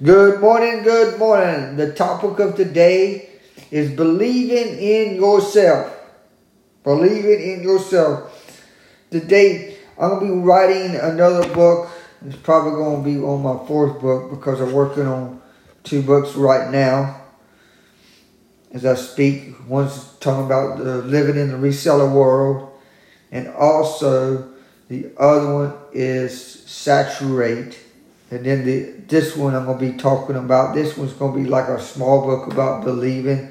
Good morning, good morning. The topic of today is believing in yourself. Believing in yourself. Today, I'm going to be writing another book. It's probably going to be on my fourth book because I'm working on two books right now as I speak. One's talking about living in the reseller world, and also the other one is saturate and then the this one I'm gonna be talking about. This one's gonna be like a small book about believing,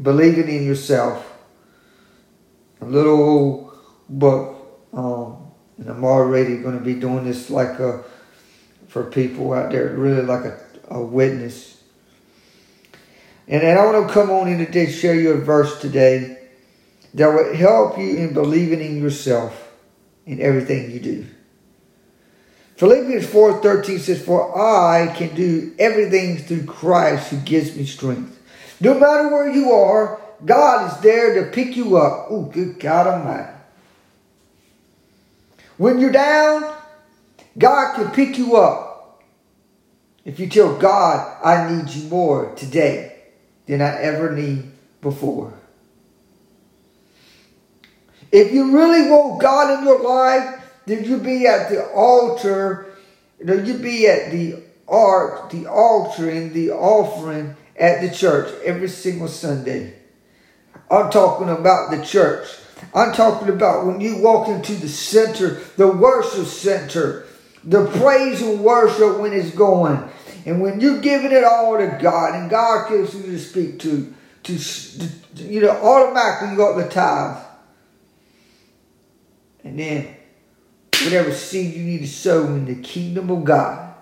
believing in yourself. A little old book, um, and I'm already gonna be doing this like a for people out there, really like a, a witness. And then I want to come on in today, share you a verse today that will help you in believing in yourself in everything you do. Philippians 4.13 says, For I can do everything through Christ who gives me strength. No matter where you are, God is there to pick you up. Oh, good God Almighty. When you're down, God can pick you up. If you tell God, I need you more today than I ever need before. If you really want God in your life, then you be at the altar, Did you be at the ark, the altar and the offering at the church every single Sunday. I'm talking about the church. I'm talking about when you walk into the center, the worship center, the praise and worship when it's going. And when you're giving it all to God and God gives you to speak to, to, you know, automatically you got the tithe. And then whatever seed you need to sow in the kingdom of God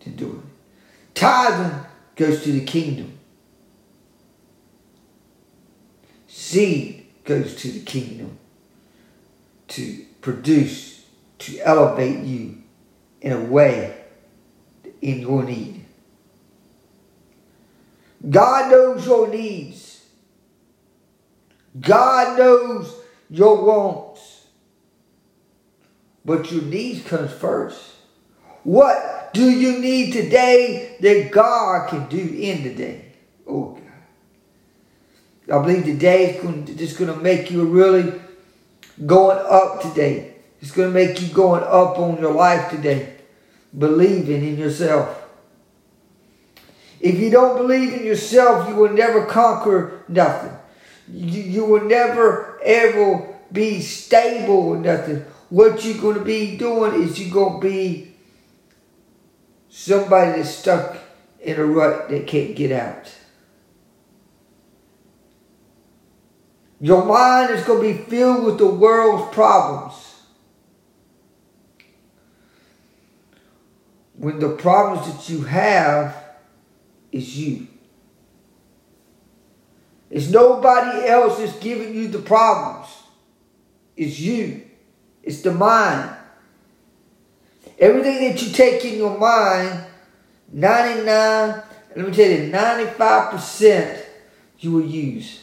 to do it. Tithing goes to the kingdom. Seed goes to the kingdom to produce, to elevate you in a way in your need. God knows your needs. God knows your wants. But your needs comes first. What do you need today that God can do in the day? Oh God. I believe today is just going to make you really going up today. It's going to make you going up on your life today. Believing in yourself. If you don't believe in yourself, you will never conquer nothing. You, you will never ever be stable or nothing what you're going to be doing is you're going to be somebody that's stuck in a rut that can't get out. Your mind is going to be filled with the world's problems. When the problems that you have is you. It's nobody else that's giving you the problems. It's you. It's the mind. Everything that you take in your mind, 99, let me tell you, 95% you will use.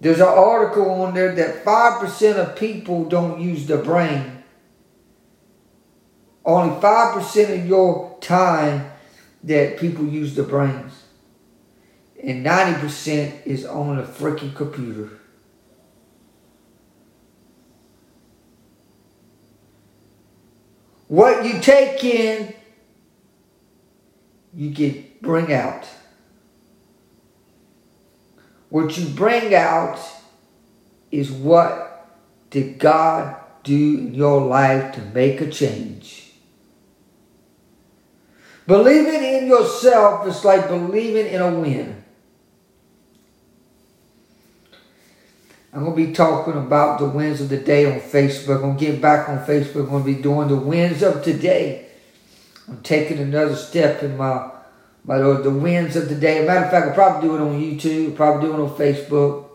There's an article on there that 5% of people don't use the brain. Only 5% of your time that people use the brains. And 90% is on a freaking computer. What you take in, you get bring out. What you bring out is what did God do in your life to make a change. Believing in yourself is like believing in a wind. I'm going to be talking about the wins of the day on Facebook. I'm going to get back on Facebook. I'm going to be doing the wins of today. I'm taking another step in my, my the wins of the day. matter of fact, I'll probably do it on YouTube. I'll probably do it on Facebook.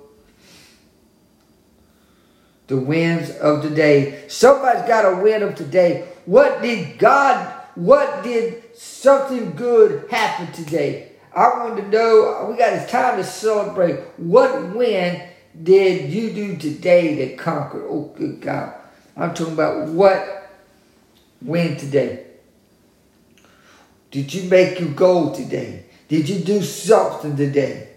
The wins of the day. Somebody's got a win of today. What did God, what did something good happen today? I want to know, we got time to celebrate. What win did you do today that conquered? Oh, good God. I'm talking about what win today. Did you make your goal today? Did you do something today?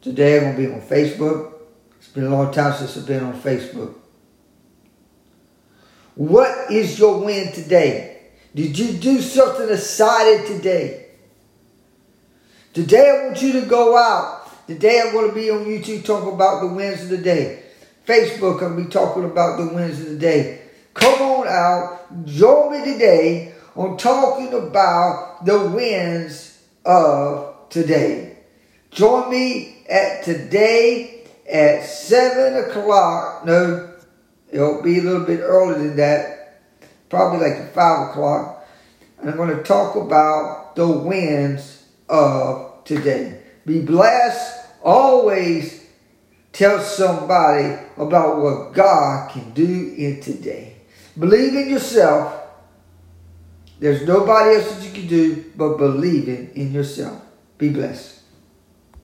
Today I'm going to be on Facebook. It's been a long time since I've been on Facebook. What is your win today? Did you do something exciting today? Today I want you to go out. Today I'm going to be on YouTube talking about the wins of the day. Facebook I'm going to be talking about the wins of the day. Come on out. Join me today on talking about the wins of today. Join me at today at 7 o'clock. No, it'll be a little bit earlier than that. Probably like 5 o'clock. And I'm going to talk about the wins of today. Be blessed. Always tell somebody about what God can do in today. Believe in yourself. There's nobody else that you can do but believing in yourself. Be blessed.